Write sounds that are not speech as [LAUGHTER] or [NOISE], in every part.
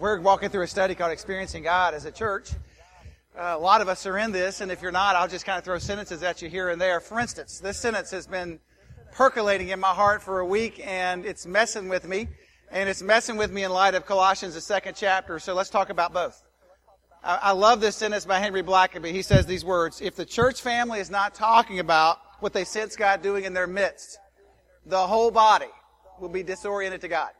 We're walking through a study called Experiencing God as a Church. Uh, a lot of us are in this, and if you're not, I'll just kind of throw sentences at you here and there. For instance, this sentence has been percolating in my heart for a week, and it's messing with me. And it's messing with me in light of Colossians, the second chapter. So let's talk about both. I, I love this sentence by Henry Blackaby. He says these words, if the church family is not talking about what they sense God doing in their midst, the whole body will be disoriented to God.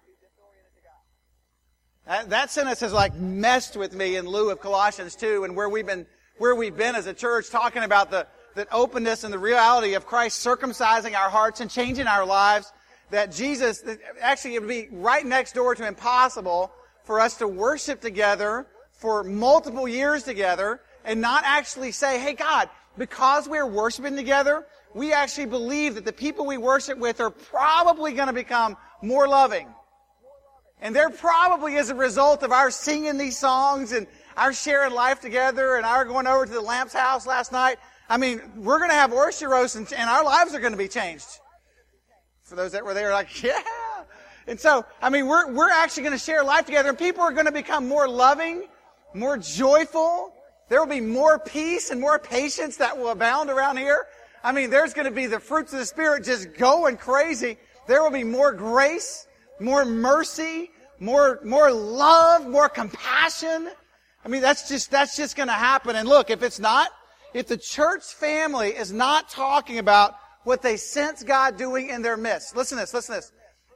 That, that sentence has like messed with me in lieu of Colossians 2 and where we've been, where we've been as a church talking about the, the openness and the reality of Christ circumcising our hearts and changing our lives. That Jesus, actually it would be right next door to impossible for us to worship together for multiple years together and not actually say, hey God, because we're worshiping together, we actually believe that the people we worship with are probably going to become more loving, and there probably is a result of our singing these songs and our sharing life together and our going over to the Lamps house last night. I mean, we're going to have oyster roast and, and our lives are going to be changed. For those that were there, like, [LAUGHS] yeah. And so, I mean, we're, we're actually going to share life together and people are going to become more loving, more joyful. There will be more peace and more patience that will abound around here. I mean, there's going to be the fruits of the Spirit just going crazy. There will be more grace more mercy, more, more love, more compassion. I mean, that's just, that's just gonna happen. And look, if it's not, if the church family is not talking about what they sense God doing in their midst, listen to this, listen to this.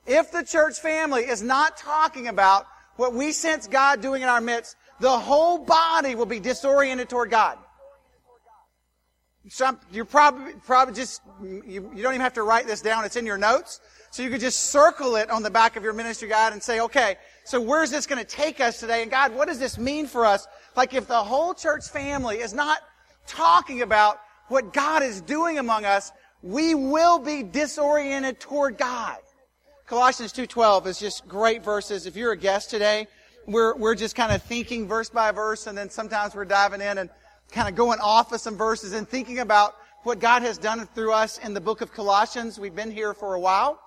If the church family is not talking about what we sense God doing in our midst, the whole body will be disoriented toward God. Some, you're probably, probably just, you, you don't even have to write this down. It's in your notes. So you could just circle it on the back of your ministry guide and say, okay, so where's this going to take us today? And God, what does this mean for us? Like if the whole church family is not talking about what God is doing among us, we will be disoriented toward God. Colossians 2.12 is just great verses. If you're a guest today, we're, we're just kind of thinking verse by verse and then sometimes we're diving in and kind of going off of some verses and thinking about what God has done through us in the book of Colossians. We've been here for a while.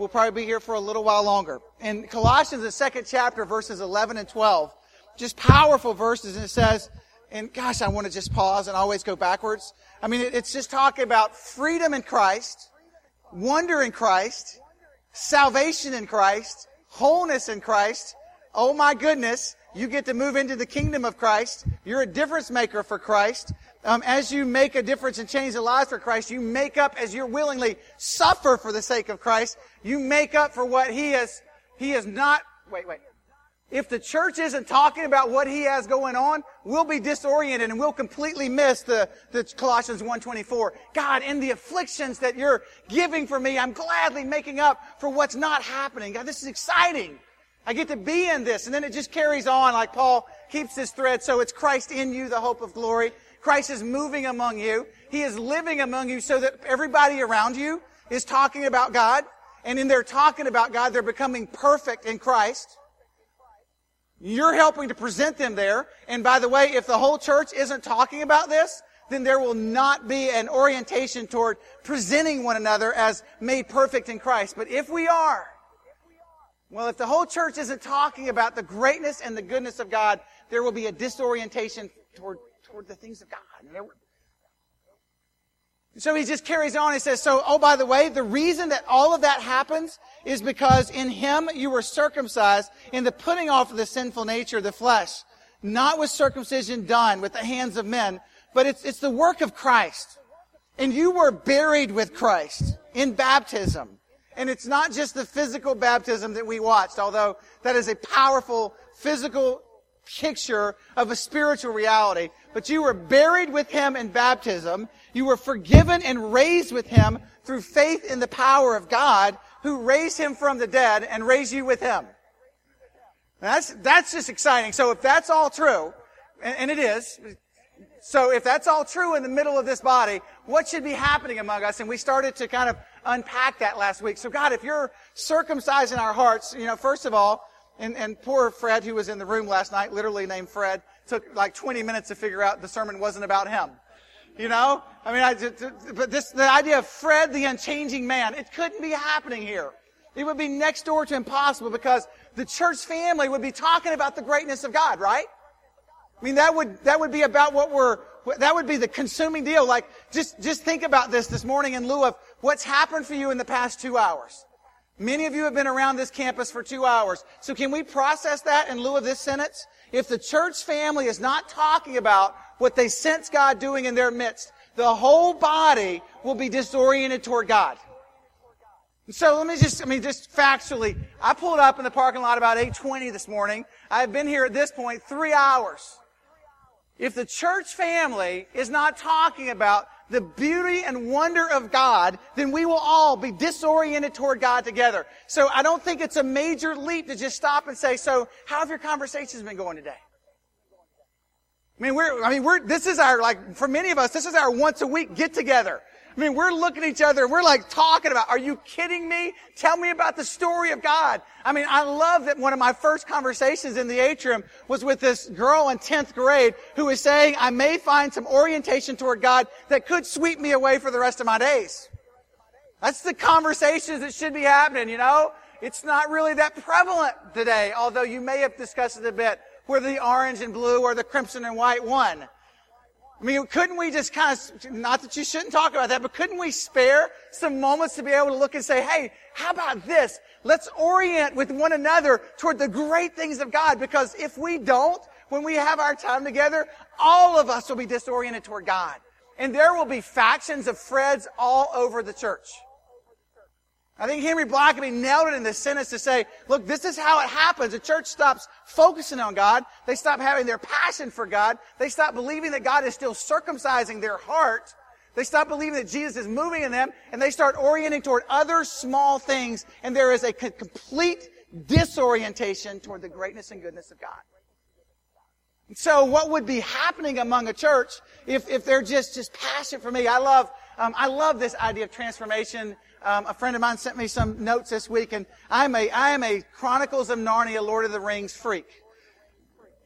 We'll probably be here for a little while longer. In Colossians, the second chapter, verses 11 and 12, just powerful verses, and it says, and gosh, I want to just pause and always go backwards. I mean, it's just talking about freedom in Christ, wonder in Christ, salvation in Christ, wholeness in Christ. Oh my goodness, you get to move into the kingdom of Christ. You're a difference maker for Christ. Um, as you make a difference and change the lives for Christ, you make up as you're willingly suffer for the sake of Christ. You make up for what He has, He is not, wait, wait. If the church isn't talking about what He has going on, we'll be disoriented and we'll completely miss the, the Colossians 1.24. God, in the afflictions that you're giving for me, I'm gladly making up for what's not happening. God, this is exciting. I get to be in this. And then it just carries on like Paul keeps this thread. So it's Christ in you, the hope of glory. Christ is moving among you. He is living among you so that everybody around you is talking about God. And in their talking about God, they're becoming perfect in Christ. You're helping to present them there. And by the way, if the whole church isn't talking about this, then there will not be an orientation toward presenting one another as made perfect in Christ. But if we are, well, if the whole church isn't talking about the greatness and the goodness of God, there will be a disorientation toward, toward the things of God. So he just carries on. He says, so, oh, by the way, the reason that all of that happens is because in him you were circumcised in the putting off of the sinful nature of the flesh. Not with circumcision done with the hands of men, but it's, it's the work of Christ. And you were buried with Christ in baptism. And it's not just the physical baptism that we watched, although that is a powerful physical picture of a spiritual reality. But you were buried with Him in baptism. You were forgiven and raised with Him through faith in the power of God who raised Him from the dead and raised you with Him. That's, that's just exciting. So if that's all true, and, and it is, so if that's all true in the middle of this body, what should be happening among us? And we started to kind of unpack that last week. So God, if you're circumcising our hearts, you know, first of all, and, and poor Fred, who was in the room last night, literally named Fred, took like 20 minutes to figure out the sermon wasn't about him. You know? I mean, I, but this, the idea of Fred, the unchanging man, it couldn't be happening here. It would be next door to impossible because the church family would be talking about the greatness of God, right? I mean, that would, that would be about what we're, that would be the consuming deal. Like, just, just think about this this morning in lieu of what's happened for you in the past two hours. Many of you have been around this campus for two hours. So can we process that in lieu of this sentence? If the church family is not talking about what they sense God doing in their midst, the whole body will be disoriented toward God. So let me just, I mean, just factually, I pulled up in the parking lot about 8.20 this morning. I've been here at this point three hours. If the church family is not talking about the beauty and wonder of God, then we will all be disoriented toward God together. So I don't think it's a major leap to just stop and say, so how have your conversations been going today? I mean, we're, I mean, we're, this is our, like, for many of us, this is our once a week get together. I mean, we're looking at each other we're like talking about, are you kidding me? Tell me about the story of God. I mean, I love that one of my first conversations in the atrium was with this girl in 10th grade who was saying, I may find some orientation toward God that could sweep me away for the rest of my days. That's the conversations that should be happening, you know? It's not really that prevalent today, although you may have discussed it a bit, where the orange and blue or the crimson and white won. I mean, couldn't we just kind of, not that you shouldn't talk about that, but couldn't we spare some moments to be able to look and say, hey, how about this? Let's orient with one another toward the great things of God, because if we don't, when we have our time together, all of us will be disoriented toward God. And there will be factions of Freds all over the church. I think Henry Blackaby nailed it in this sentence to say, look, this is how it happens. The church stops focusing on God. They stop having their passion for God. They stop believing that God is still circumcising their heart. They stop believing that Jesus is moving in them and they start orienting toward other small things and there is a complete disorientation toward the greatness and goodness of God. So what would be happening among a church if, if they're just, just passionate for me? I love, um, I love this idea of transformation um, a friend of mine sent me some notes this week, and I'm a I am a Chronicles of Narnia, Lord of the Rings freak.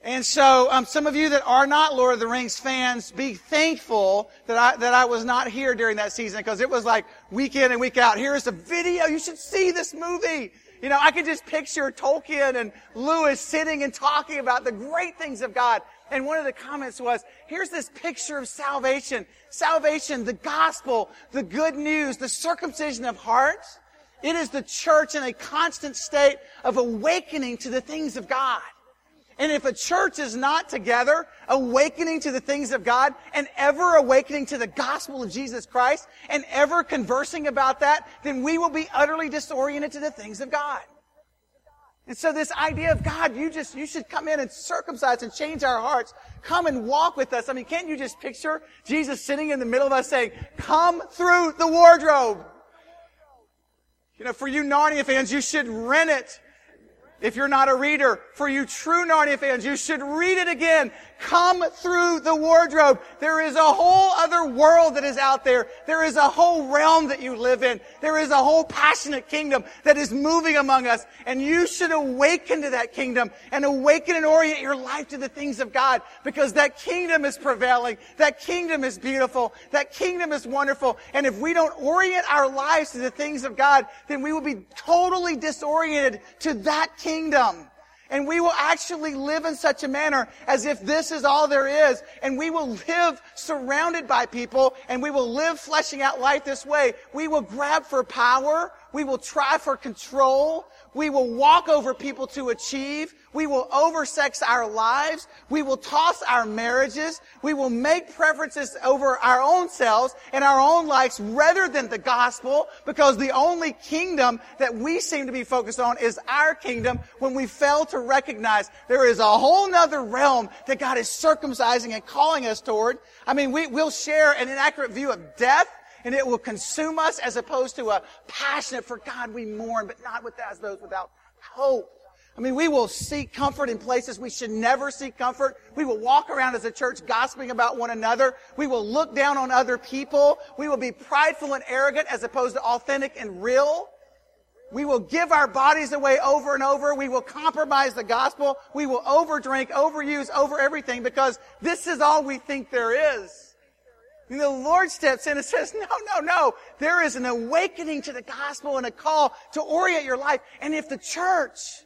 And so, um, some of you that are not Lord of the Rings fans, be thankful that I that I was not here during that season because it was like week in and week out. Here's a video. You should see this movie. You know, I could just picture Tolkien and Lewis sitting and talking about the great things of God. And one of the comments was, here's this picture of salvation. Salvation, the gospel, the good news, the circumcision of hearts. It is the church in a constant state of awakening to the things of God. And if a church is not together, awakening to the things of God, and ever awakening to the gospel of Jesus Christ, and ever conversing about that, then we will be utterly disoriented to the things of God. And so this idea of God, you just, you should come in and circumcise and change our hearts. Come and walk with us. I mean, can't you just picture Jesus sitting in the middle of us saying, come through the wardrobe? You know, for you Narnia fans, you should rent it if you're not a reader, for you true Narnia fans, you should read it again. Come through the wardrobe. There is a whole other world that is out there. There is a whole realm that you live in. There is a whole passionate kingdom that is moving among us. And you should awaken to that kingdom and awaken and orient your life to the things of God because that kingdom is prevailing. That kingdom is beautiful. That kingdom is wonderful. And if we don't orient our lives to the things of God, then we will be totally disoriented to that kingdom. And we will actually live in such a manner as if this is all there is. And we will live surrounded by people and we will live fleshing out life this way. We will grab for power. We will try for control. We will walk over people to achieve. We will oversex our lives. We will toss our marriages. We will make preferences over our own selves and our own lives rather than the gospel because the only kingdom that we seem to be focused on is our kingdom when we fail to recognize there is a whole nother realm that God is circumcising and calling us toward. I mean, we, will share an inaccurate view of death and it will consume us as opposed to a passionate for God we mourn, but not with as those without hope. I mean, we will seek comfort in places we should never seek comfort. We will walk around as a church gossiping about one another. We will look down on other people. We will be prideful and arrogant as opposed to authentic and real. We will give our bodies away over and over. We will compromise the gospel. We will overdrink, overuse, over everything because this is all we think there is. And the Lord steps in and [LAUGHS] says, no, no, no. There is an awakening to the gospel and a call to orient your life. And if the church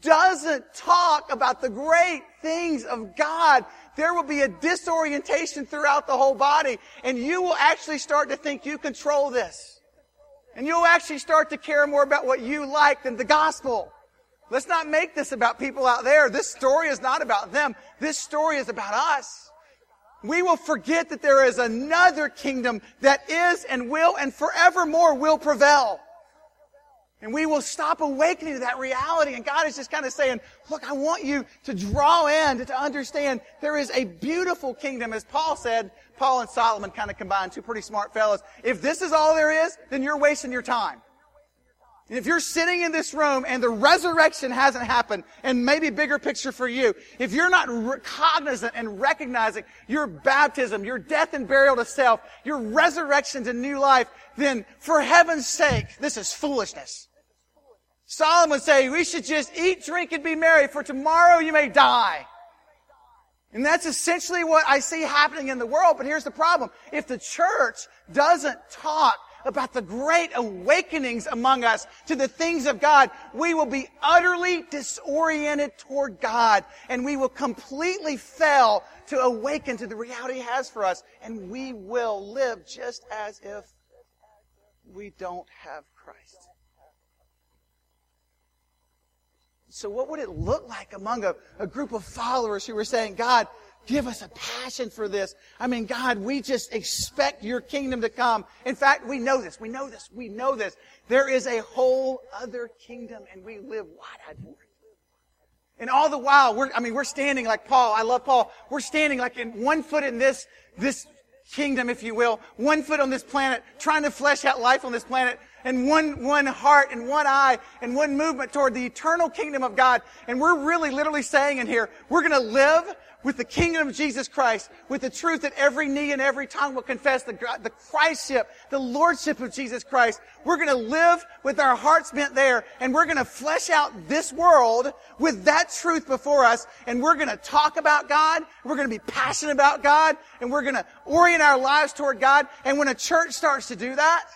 doesn't talk about the great things of God, there will be a disorientation throughout the whole body and you will actually start to think you control this. And you'll actually start to care more about what you like than the gospel. Let's not make this about people out there. This story is not about them. This story is about us. We will forget that there is another kingdom that is and will and forevermore will prevail. And we will stop awakening to that reality. And God is just kind of saying, look, I want you to draw in, to understand there is a beautiful kingdom. As Paul said, Paul and Solomon kind of combined, two pretty smart fellows. If this is all there is, then you're wasting your time. If you're sitting in this room and the resurrection hasn't happened, and maybe bigger picture for you, if you're not cognizant and recognizing your baptism, your death and burial to self, your resurrection to new life, then for heaven's sake, this is foolishness. Solomon would say, we should just eat, drink, and be merry, for tomorrow you may die. And that's essentially what I see happening in the world. But here's the problem. If the church doesn't talk about the great awakenings among us to the things of God, we will be utterly disoriented toward God and we will completely fail to awaken to the reality He has for us and we will live just as if we don't have Christ. So what would it look like among a, a group of followers who were saying, God, Give us a passion for this. I mean, God, we just expect your kingdom to come. In fact, we know this. We know this. We know this. There is a whole other kingdom and we live wide-eyed for it. And all the while, we're, I mean, we're standing like Paul. I love Paul. We're standing like in one foot in this, this kingdom, if you will, one foot on this planet, trying to flesh out life on this planet, and one, one heart and one eye and one movement toward the eternal kingdom of God. And we're really literally saying in here, we're gonna live with the kingdom of Jesus Christ, with the truth that every knee and every tongue will confess the, the Christship, the Lordship of Jesus Christ. We're going to live with our hearts bent there, and we're going to flesh out this world with that truth before us, and we're going to talk about God, we're going to be passionate about God, and we're going to orient our lives toward God. And when a church starts to do that,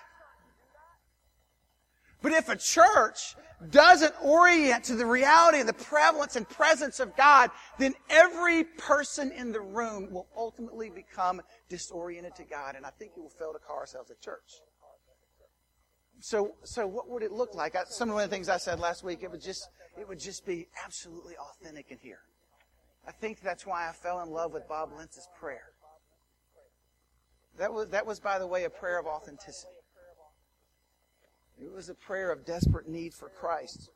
but if a church doesn't orient to the reality and the prevalence and presence of God, then every person in the room will ultimately become disoriented to God. And I think we will fail to call ourselves a church. So, so what would it look like? I, some of the things I said last week, it would just, it would just be absolutely authentic in here. I think that's why I fell in love with Bob Lentz's prayer. That was, that was, by the way, a prayer of authenticity. It was a prayer of desperate need for Christ.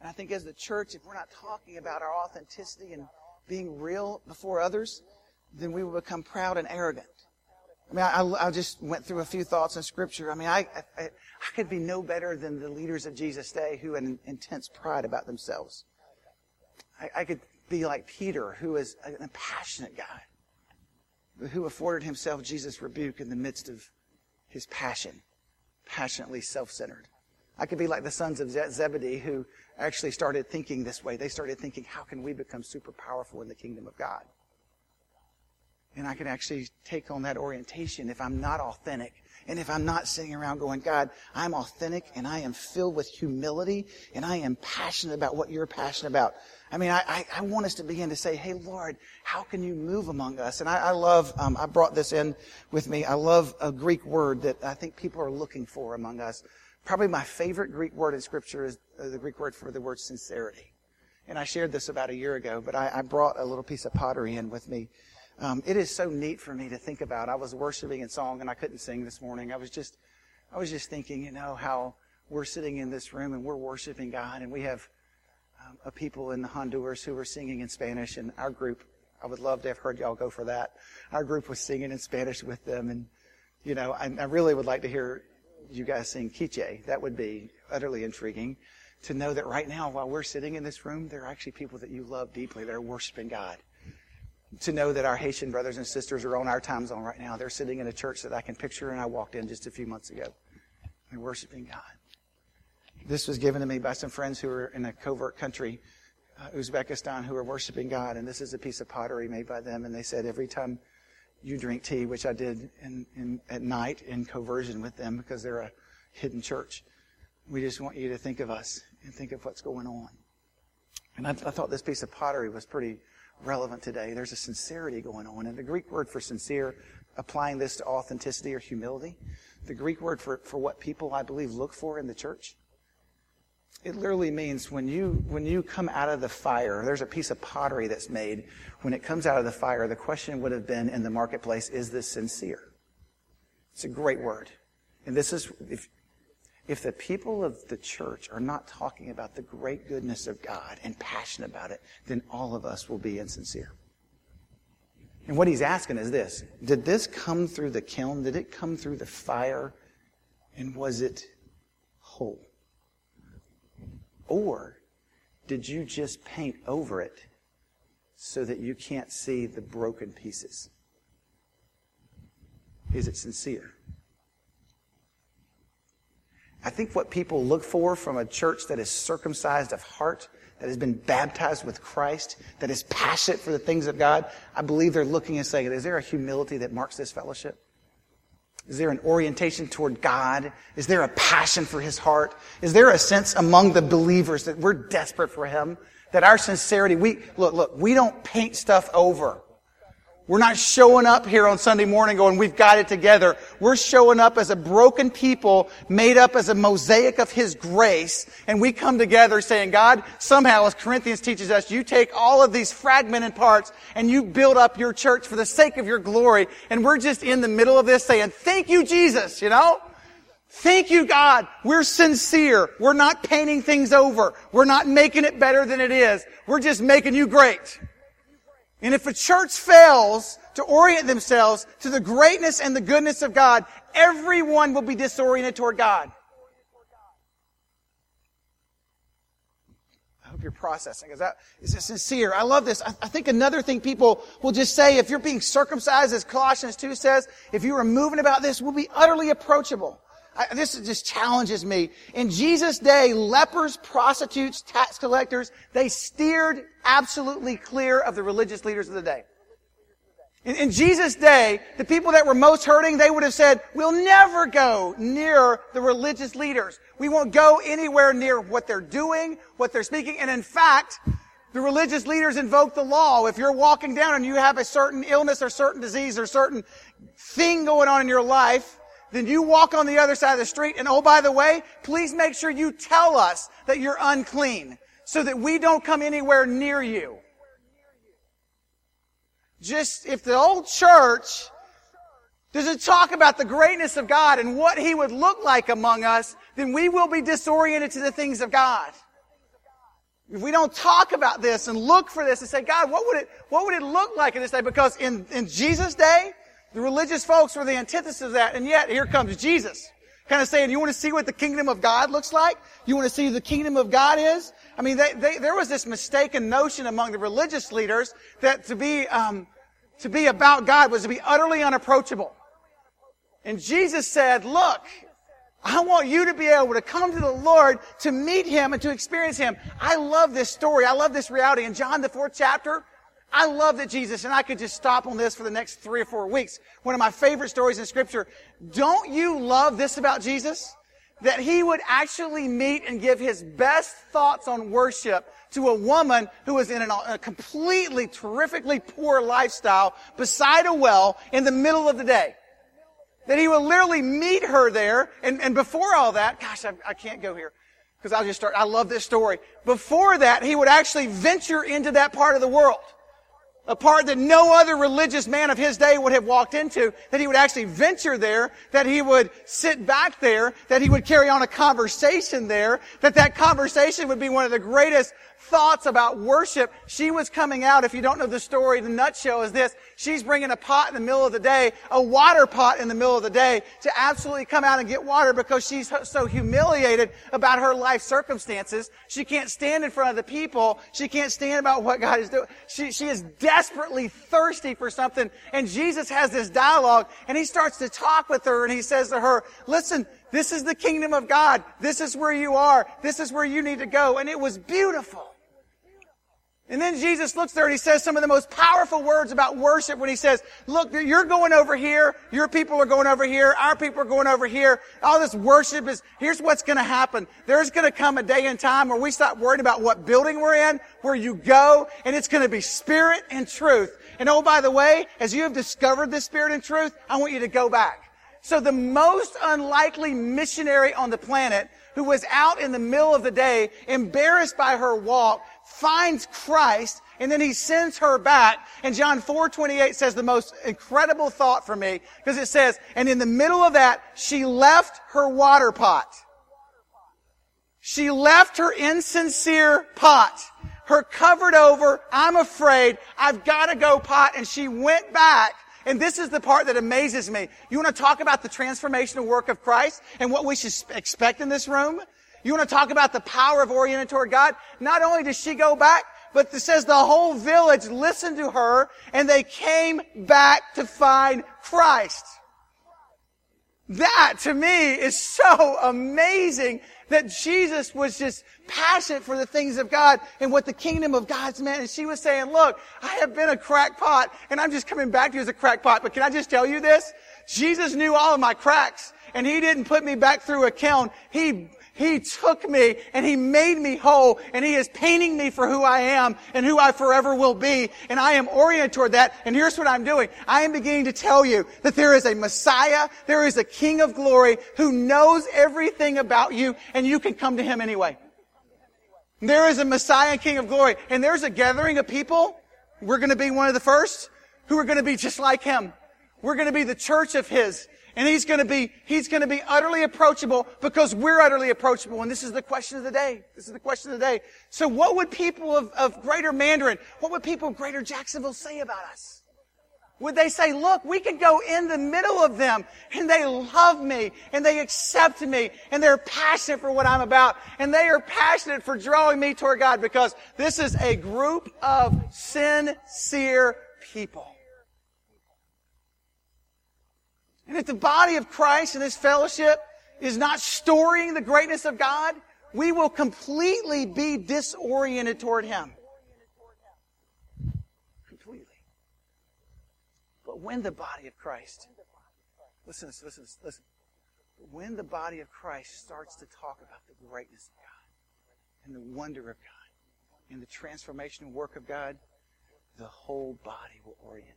And I think as the church, if we're not talking about our authenticity and being real before others, then we will become proud and arrogant. I mean, I, I just went through a few thoughts in Scripture. I mean, I, I, I could be no better than the leaders of Jesus' day who had an intense pride about themselves. I, I could be like Peter, who is a passionate guy, who afforded himself Jesus' rebuke in the midst of his passion passionately self centered. I could be like the sons of Zebedee who actually started thinking this way. They started thinking, how can we become super powerful in the kingdom of God? And I can actually take on that orientation if I'm not authentic and if I'm not sitting around going, God, I'm authentic and I am filled with humility and I am passionate about what you're passionate about. I mean, I, I, want us to begin to say, hey, Lord, how can you move among us? And I, I love, um, I brought this in with me. I love a Greek word that I think people are looking for among us. Probably my favorite Greek word in Scripture is uh, the Greek word for the word sincerity. And I shared this about a year ago, but I, I brought a little piece of pottery in with me um, it is so neat for me to think about. I was worshiping in song and I couldn't sing this morning. I was just, I was just thinking, you know, how we're sitting in this room and we're worshiping God and we have um, a people in the Honduras who were singing in Spanish and our group, I would love to have heard y'all go for that. Our group was singing in Spanish with them and, you know, I, I really would like to hear you guys sing Quiche. That would be utterly intriguing to know that right now while we're sitting in this room, there are actually people that you love deeply that are worshiping God to know that our Haitian brothers and sisters are on our time zone right now. They're sitting in a church that I can picture and I walked in just a few months ago. They're worshiping God. This was given to me by some friends who were in a covert country, uh, Uzbekistan, who were worshiping God. And this is a piece of pottery made by them. And they said every time you drink tea, which I did in, in, at night in conversion with them because they're a hidden church, we just want you to think of us and think of what's going on. And I, I thought this piece of pottery was pretty relevant today. There's a sincerity going on. And the Greek word for sincere, applying this to authenticity or humility, the Greek word for, for what people, I believe, look for in the church, it literally means when you, when you come out of the fire, there's a piece of pottery that's made. When it comes out of the fire, the question would have been in the marketplace, is this sincere? It's a great word. And this is, if, if the people of the church are not talking about the great goodness of God and passionate about it, then all of us will be insincere. And what he's asking is this Did this come through the kiln? Did it come through the fire? And was it whole? Or did you just paint over it so that you can't see the broken pieces? Is it sincere? I think what people look for from a church that is circumcised of heart, that has been baptized with Christ, that is passionate for the things of God, I believe they're looking and saying, is there a humility that marks this fellowship? Is there an orientation toward God? Is there a passion for His heart? Is there a sense among the believers that we're desperate for Him? That our sincerity, we, look, look, we don't paint stuff over. We're not showing up here on Sunday morning going, we've got it together. We're showing up as a broken people made up as a mosaic of His grace. And we come together saying, God, somehow, as Corinthians teaches us, you take all of these fragmented parts and you build up your church for the sake of your glory. And we're just in the middle of this saying, thank you, Jesus, you know? Thank you, God. We're sincere. We're not painting things over. We're not making it better than it is. We're just making you great. And if a church fails to orient themselves to the greatness and the goodness of God, everyone will be disoriented toward God. I hope you're processing. Is that is it sincere? I love this. I, I think another thing people will just say, if you're being circumcised, as Colossians 2 says, if you are moving about this, we'll be utterly approachable. I, this just challenges me. In Jesus' day, lepers, prostitutes, tax collectors, they steered absolutely clear of the religious leaders of the day. In, in, Jesus' day, the people that were most hurting, they would have said, we'll never go near the religious leaders. We won't go anywhere near what they're doing, what they're speaking. And in fact, the religious leaders invoke the law. If you're walking down and you have a certain illness or certain disease or certain thing going on in your life, then you walk on the other side of the street and oh, by the way, please make sure you tell us that you're unclean so that we don't come anywhere near you. Just, if the old church doesn't talk about the greatness of God and what He would look like among us, then we will be disoriented to the things of God. If we don't talk about this and look for this and say, God, what would it, what would it look like in this day? Because in, in Jesus' day, the religious folks were the antithesis of that, and yet here comes Jesus. Kind of saying, you want to see what the kingdom of God looks like? You want to see who the kingdom of God is? I mean, they, they, there was this mistaken notion among the religious leaders that to be, um, to be about God was to be utterly unapproachable. And Jesus said, look, I want you to be able to come to the Lord to meet Him and to experience Him. I love this story. I love this reality. In John, the fourth chapter, I love that Jesus, and I could just stop on this for the next three or four weeks. One of my favorite stories in scripture. Don't you love this about Jesus? That he would actually meet and give his best thoughts on worship to a woman who was in a completely terrifically poor lifestyle beside a well in the middle of the day. That he would literally meet her there. And, and before all that, gosh, I, I can't go here because I'll just start. I love this story. Before that, he would actually venture into that part of the world a part that no other religious man of his day would have walked into, that he would actually venture there, that he would sit back there, that he would carry on a conversation there, that that conversation would be one of the greatest thoughts about worship. She was coming out, if you don't know the story, the nutshell is this. She's bringing a pot in the middle of the day, a water pot in the middle of the day, to absolutely come out and get water because she's so humiliated about her life circumstances. She can't stand in front of the people. She can't stand about what God is doing. She, she is desperately thirsty for something. And Jesus has this dialogue and he starts to talk with her and he says to her, listen, this is the kingdom of God. This is where you are. This is where you need to go. And it was beautiful. And then Jesus looks there and he says some of the most powerful words about worship when he says, look, you're going over here, your people are going over here, our people are going over here. All this worship is, here's what's going to happen. There's going to come a day and time where we stop worrying about what building we're in, where you go, and it's going to be spirit and truth. And oh, by the way, as you have discovered this spirit and truth, I want you to go back. So the most unlikely missionary on the planet who was out in the middle of the day, embarrassed by her walk, finds Christ, and then he sends her back. And John 4:28 says the most incredible thought for me because it says, "And in the middle of that, she left her water pot. She left her insincere pot, her covered over, I'm afraid, I've got to go pot, and she went back and this is the part that amazes me. You want to talk about the transformational work of Christ and what we should expect in this room? You want to talk about the power of oriented toward God? Not only does she go back, but it says the whole village listened to her and they came back to find Christ. That to me is so amazing that Jesus was just passionate for the things of God and what the kingdom of God's meant. And she was saying, look, I have been a crackpot and I'm just coming back to you as a crackpot. But can I just tell you this? Jesus knew all of my cracks and he didn't put me back through a kiln. He he took me and He made me whole and He is painting me for who I am and who I forever will be. And I am oriented toward that. And here's what I'm doing. I am beginning to tell you that there is a Messiah, there is a King of glory who knows everything about you and you can come to Him anyway. There is a Messiah King of glory and there's a gathering of people. We're going to be one of the first who are going to be just like Him. We're going to be the church of His. And he's going to be, he's going to be utterly approachable because we're utterly approachable. And this is the question of the day. This is the question of the day. So what would people of, of Greater Mandarin, what would people of Greater Jacksonville say about us? Would they say, look, we could go in the middle of them and they love me and they accept me and they're passionate for what I'm about and they are passionate for drawing me toward God because this is a group of sincere people. And if the body of Christ and this fellowship is not storing the greatness of God, we will completely be disoriented toward Him. Completely. But when the body of Christ, listen, listen, listen. When the body of Christ starts to talk about the greatness of God and the wonder of God and the transformational work of God, the whole body will orient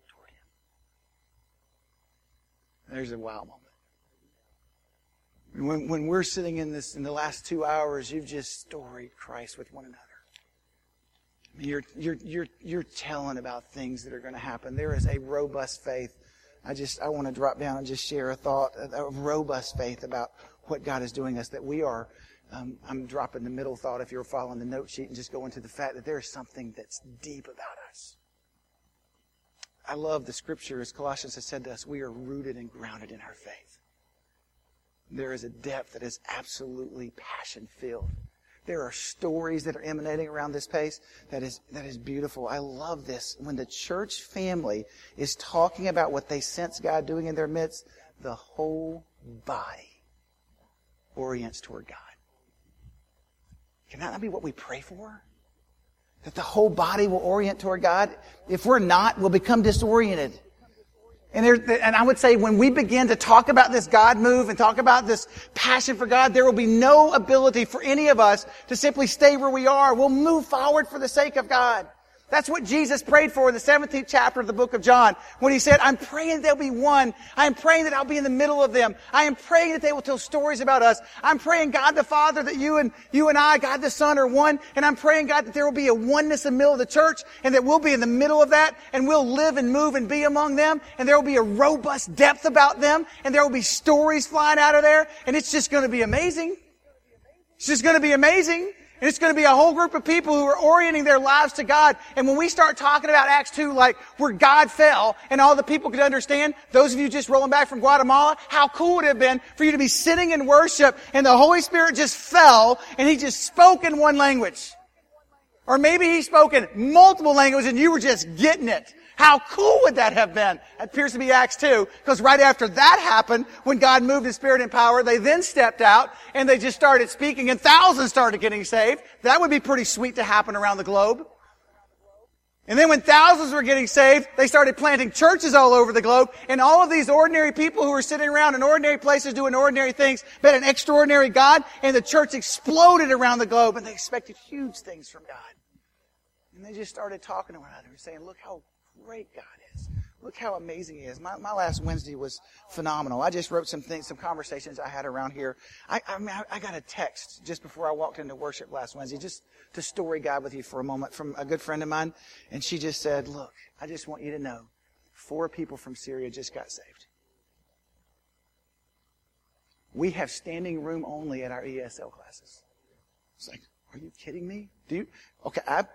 there's a wow moment. When, when we're sitting in this in the last two hours, you've just storied Christ with one another. You're, you're, you're, you're telling about things that are going to happen. There is a robust faith. I just, I want to drop down and just share a thought, a robust faith about what God is doing us, that we are, um, I'm dropping the middle thought if you're following the note sheet and just going to the fact that there is something that's deep about us. I love the scripture, as Colossians has said to us, we are rooted and grounded in our faith. There is a depth that is absolutely passion filled. There are stories that are emanating around this place that is, that is beautiful. I love this. When the church family is talking about what they sense God doing in their midst, the whole body orients toward God. Can that not be what we pray for? That the whole body will orient toward God. If we're not, we'll become disoriented. And, there, and I would say when we begin to talk about this God move and talk about this passion for God, there will be no ability for any of us to simply stay where we are. We'll move forward for the sake of God. That's what Jesus prayed for in the 17th chapter of the book of John when he said, I'm praying there'll be one. I am praying that I'll be in the middle of them. I am praying that they will tell stories about us. I'm praying God the Father that you and, you and I, God the Son are one. And I'm praying God that there will be a oneness in the middle of the church and that we'll be in the middle of that and we'll live and move and be among them and there will be a robust depth about them and there will be stories flying out of there and it's just going to be amazing. It's just going to be amazing. And it's going to be a whole group of people who are orienting their lives to God. And when we start talking about Acts 2, like where God fell and all the people could understand, those of you just rolling back from Guatemala, how cool would it have been for you to be sitting in worship and the Holy Spirit just fell and He just spoke in one language. Or maybe He spoke in multiple languages and you were just getting it. How cool would that have been? It appears to be Acts 2, because right after that happened, when God moved his spirit and power, they then stepped out and they just started speaking and thousands started getting saved. That would be pretty sweet to happen around the globe. And then when thousands were getting saved, they started planting churches all over the globe. And all of these ordinary people who were sitting around in ordinary places doing ordinary things met an extraordinary God. And the church exploded around the globe and they expected huge things from God. And they just started talking to one another and saying, look how great God is. Look how amazing he is. My, my last Wednesday was phenomenal. I just wrote some things, some conversations I had around here. I, I, mean, I, I got a text just before I walked into worship last Wednesday, just to story God with you for a moment from a good friend of mine. And she just said, look, I just want you to know four people from Syria just got saved. We have standing room only at our ESL classes. It's like, are you kidding me? Do you, okay, I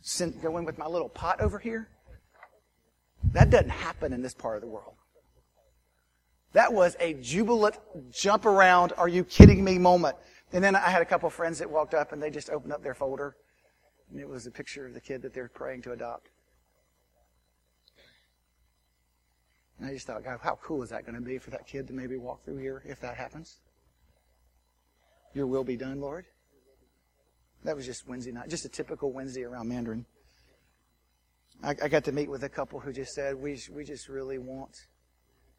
sent, go in with my little pot over here that doesn't happen in this part of the world. That was a jubilant jump around, are you kidding me moment. And then I had a couple friends that walked up and they just opened up their folder and it was a picture of the kid that they're praying to adopt. And I just thought, God, how cool is that going to be for that kid to maybe walk through here if that happens? Your will be done, Lord. That was just Wednesday night, just a typical Wednesday around Mandarin. I, I got to meet with a couple who just said, we, we just really want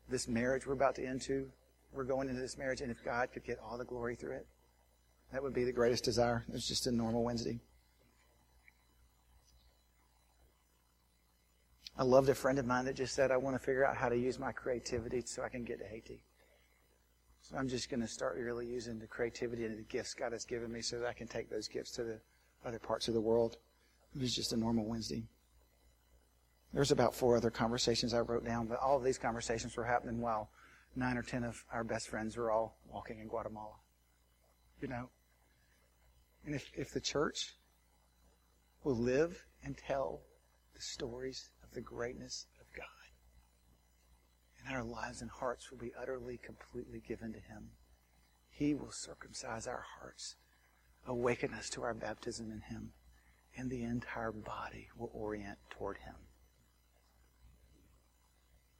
this marriage we're about to into. We're going into this marriage, and if God could get all the glory through it, that would be the greatest desire. It's just a normal Wednesday. I loved a friend of mine that just said, I want to figure out how to use my creativity so I can get to Haiti. So I'm just going to start really using the creativity and the gifts God has given me so that I can take those gifts to the other parts of the world. It was just a normal Wednesday. There's about four other conversations I wrote down, but all of these conversations were happening while nine or ten of our best friends were all walking in Guatemala. You know? And if, if the church will live and tell the stories of the greatness of God, and our lives and hearts will be utterly, completely given to Him, He will circumcise our hearts, awaken us to our baptism in Him, and the entire body will orient toward Him.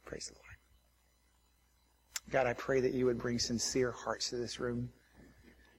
Praise the Lord. God, I pray that you would bring sincere hearts to this room.